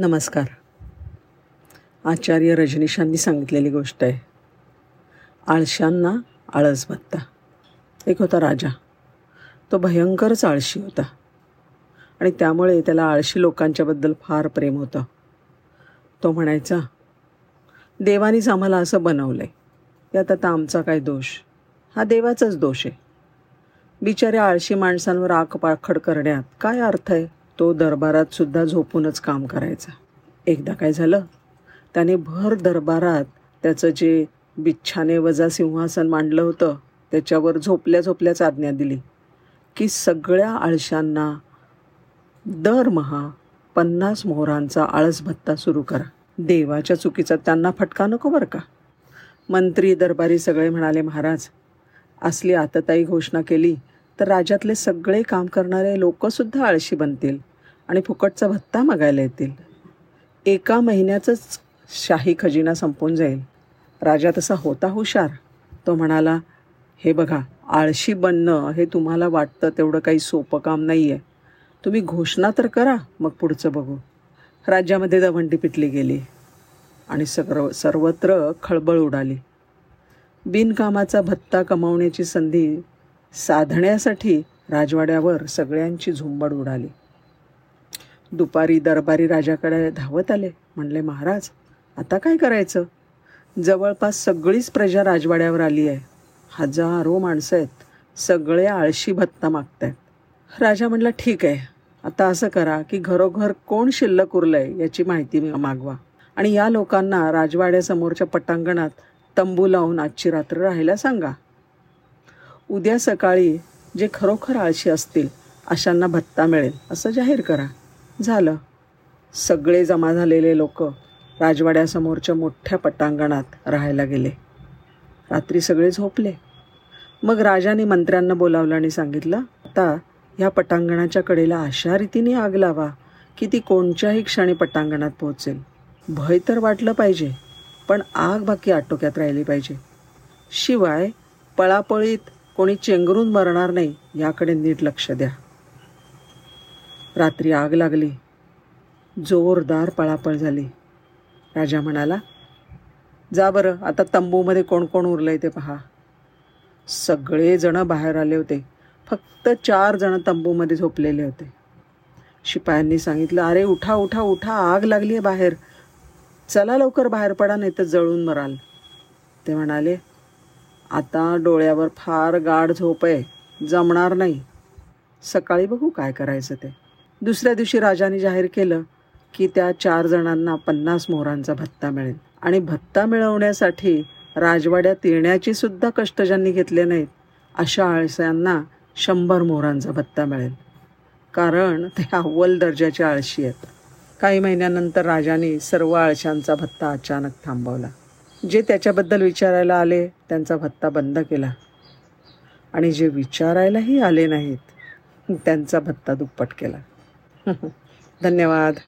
नमस्कार. आचार्य रजनीशांनी सांगितलेली गोष्ट आहे. आळशांना आळस भत्ता एक होता राजा. तो भयंकरच आळशी होता. आणि त्यामुळे त्याला आळशी लोकांच्याबद्दल फार प्रेम होतं. तो म्हणायचा देवानीच आम्हाला असं बनवलं आहे यात आता आमचा काय दोष? हा देवाचाच दोष आहे. बिचाऱ्या आळशी माणसांवर आकपाखड करण्यात काय अर्थ आहे? तो दरबारात सुद्धा झोपूनच काम करायचा. एकदा काय झालं? त्याने भर दरबारात त्याचं जे बिच्छाने वजा सिंहासन मांडलं होतं त्याच्यावर झोपल्या झोपल्याच आज्ञा दिली. की सगळ्या आळशांना दरमहा पन्नास मोहरांचा आळस भत्ता सुरू करा. देवाच्या चुकीचा त्यांना फटका नको बरं का? मंत्री दरबारी सगळे म्हणाले महाराज असली आतताई घोषणा केली तर राज्यातले सगळे काम करणारे लोकसुद्धा आळशी बनतील आणि फुकटचा भत्ता मागायला येतील. एका महिन्याचंच शाही खजिना संपून जाईल. राजा तसा होता हुशार. तो म्हणाला हे बघा आळशी बनणं हे तुम्हाला वाटतं तेवढं काही सोपं काम नाही आहे तुम्ही घोषणा तर करा मग पुढचं बघू. राज्यामध्ये दवंडी पिटली गेली आणि सगळं सर्वत्र खळबळ उडाली. बिनकामाचा भत्ता कमावण्याची संधी साधण्यासाठी राजवाड्यावर सगळ्यांची झुंबड उडाली. दुपारी दरबारी राजाकडे धावत आले. म्हणले महाराज आता काय करायचं? जवळपास सगळीच प्रजा राजवाड्यावर आली आहे. हजारो माणसं आहेत. सगळे आळशी भत्ता मागत आहेत राजा म्हणला ठीक आहे. आता असं करा की घरोघर कोण शिल्लक उरलं आहे याची माहिती मागवा. आणि या लोकांना राजवाड्यासमोरच्या पटांगणात तंबू लावून आजची रात्र राहायला सांगा. उद्या सकाळी जे खरोखर आळशी असतील अशांना भत्ता मिळेल. असं जाहीर करा. झालं. सगळे जमा झालेले लोक राजवाड्यासमोरच्या मोठ्या पटांगणात राहायला गेले. रात्री सगळे झोपले. मग राजाने मंत्र्यांना बोलावलं आणि सांगितलं आता ह्या पटांगणाच्या कडेला अशा रीतीने आग लावा की ती कोणत्याही क्षणी पटांगणात पोहोचेल. भय तर वाटलं पाहिजे पण आग बाकी आटोक्यात राहिली पाहिजे. शिवाय पळापळीत कोणी चेंगरून मरणार नाही याकडे नीट लक्ष द्या. रात्री आग लागली. जोरदार पळापळ झाली. राजा म्हणाला जा बरं आता तंबूमध्ये कोण कोण उरलं आहे ते पहा. सगळेजणं बाहेर आले होते. फक्त चार जणं तंबूमध्ये झोपलेले होते. शिपायांनी सांगितलं अरे उठा उठा उठा आग लागली आहे बाहेर. चला लवकर बाहेर पडा नाही तर जळून मराल. ते म्हणाले आता डोळ्यावर फार गाढ झोप आहे. जमणार नाही. सकाळी बघू काय करायचं ते. दुसऱ्या दिवशी राजाने जाहीर केलं की त्या चार जणांना पन्नास मोहरांचा भत्ता मिळेल. आणि भत्ता मिळवण्यासाठी राजवाड्यात येण्याची सुद्धा कष्ट ज्यांनी घेतले नाहीत अशा आळस्यांना शंभर मोहरांचा भत्ता मिळेल. कारण ते अव्वल दर्जाचे आळशी आहेत. काही महिन्यानंतर राजाने सर्व आळशांचा भत्ता अचानक थांबवला. जे त्याच्याबद्दल विचारायला आले त्यांचा भत्ता बंद केला. आणि जे विचारायलाही आले नाहीत त्यांचा भत्ता दुप्पट केला. धन्यवाद.